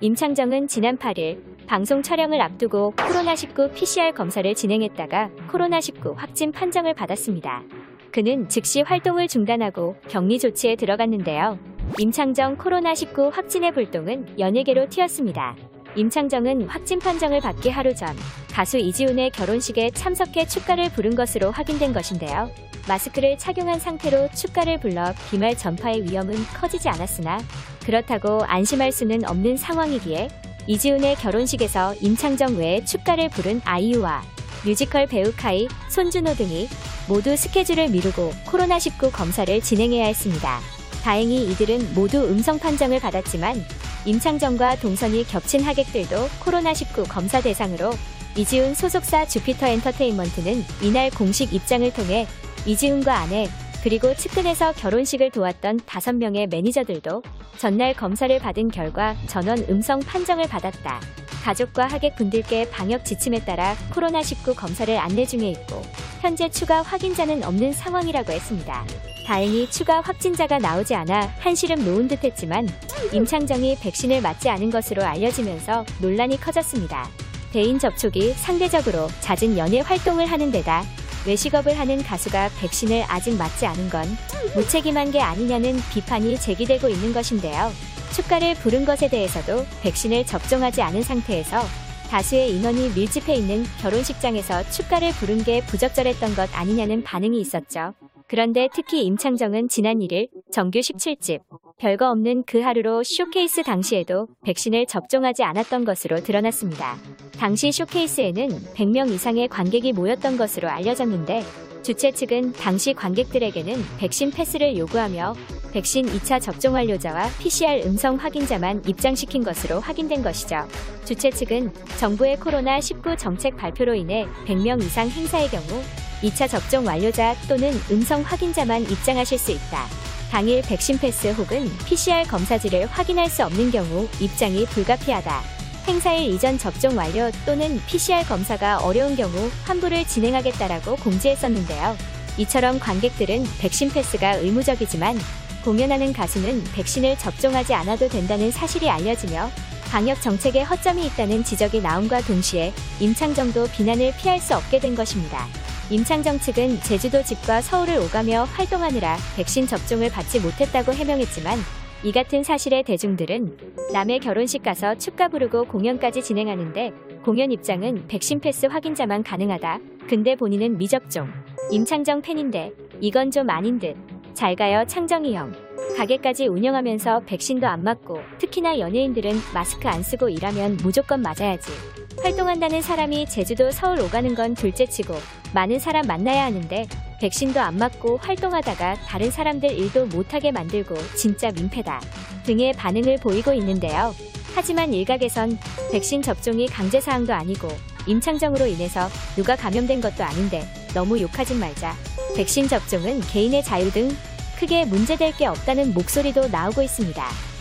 임창정은 지난 8일 방송 촬영을 앞두고 코로나19 PCR 검사를 진행했다가 코로나19 확진 판정을 받았습니다. 그는 즉시 활동을 중단하고 격리 조치에 들어갔는데요. 임창정 코로나19 확진의 불똥은 연예계로 튀었습니다. 임창정은 확진 판정을 받기 하루 전 가수 이지훈의 결혼식에 참석해 축가를 부른 것으로 확인된 것인데요. 마스크를 착용한 상태로 축가를 불러 비말 전파의 위험은 커지지 않았으나 그렇다고 안심할 수는 없는 상황이기에 이지훈의 결혼식에서 임창정 외에 축가를 부른 아이유와 뮤지컬 배우 카이, 손준호 등이 모두 스케줄을 미루고 코로나19 검사를 진행해야 했습니다. 다행히 이들은 모두 음성 판정을 받았지만 임창정과 동선이 겹친 하객들도 코로나19 검사 대상으로 이지훈 소속사 주피터 엔터테인먼트는 이날 공식 입장을 통해 이지훈과 아내 그리고 측근에서 결혼식을 도왔던 5명의 매니저들도 전날 검사를 받은 결과 전원 음성 판정을 받았다. 가족과 하객분들께 방역 지침에 따라 코로나19 검사를 안내 중에 있고 현재 추가 확인자는 없는 상황이라고 했습니다. 다행히 추가 확진자가 나오지 않아 한시름 놓은 듯 했지만 임창정이 백신을 맞지 않은 것으로 알려지면서 논란이 커졌습니다. 대인 접촉이 상대적으로 잦은 연예 활동을 하는 데다 외식업을 하는 가수가 백신을 아직 맞지 않은 건 무책임한 게 아니냐는 비판이 제기되고 있는 것인데요. 축가를 부른 것에 대해서도 백신을 접종하지 않은 상태에서 다수의 인원이 밀집해 있는 결혼식장에서 축가를 부른 게 부적절했던 것 아니냐는 반응이 있었죠. 그런데 특히 임창정은 지난 1일 정규 17집 별거 없는 그 하루로 쇼케이스 당시에도 백신을 접종하지 않았던 것으로 드러났습니다. 당시 쇼케이스에는 100명 이상의 관객이 모였던 것으로 알려졌는데 주최 측은 당시 관객들에게는 백신 패스를 요구하며 백신 2차 접종 완료자와 PCR 음성 확인자만 입장시킨 것으로 확인된 것이죠. 주최 측은 정부의 코로나19 정책 발표로 인해 100명 이상 행사의 경우 2차 접종 완료자 또는 음성 확인자만 입장하실 수 있다. 당일 백신 패스 혹은 PCR 검사지를 확인할 수 없는 경우 입장이 불가피하다. 행사일 이전 접종 완료 또는 PCR 검사가 어려운 경우 환불을 진행하겠다라고 공지했었는데요. 이처럼 관객들은 백신 패스가 의무적이지만 공연하는 가수는 백신을 접종하지 않아도 된다는 사실이 알려지며 방역 정책에 허점이 있다는 지적이 나옴과 동시에 임창정도 비난을 피할 수 없게 된 것입니다. 임창정 측은 제주도 집과 서울을 오가며 활동하느라 백신 접종을 받지 못했다고 해명했지만 이 같은 사실에 대중들은 남의 결혼식 가서 축가 부르고 공연까지 진행하는데 공연 입장은 백신 패스 확인자만 가능하다. 근데 본인은 미접종. 임창정 팬인데 이건 좀 아닌 듯. 잘 가요 창정이 형. 가게까지 운영하면서 백신도 안 맞고 특히나 연예인들은 마스크 안 쓰고 일하면 무조건 맞아야지. 활동한다는 사람이 제주도 서울 오가는 건 둘째치고 많은 사람 만나야 하는데 백신도 안 맞고 활동하다가 다른 사람들 일도 못하게 만들고 진짜 민폐다 등의 반응을 보이고 있는데요. 하지만 일각에선 백신 접종이 강제사항도 아니고 임창정으로 인해서 누가 감염된 것도 아닌데 너무 욕하진 말자. 백신 접종은 개인의 자유 등 크게 문제될 게 없다는 목소리도 나오고 있습니다.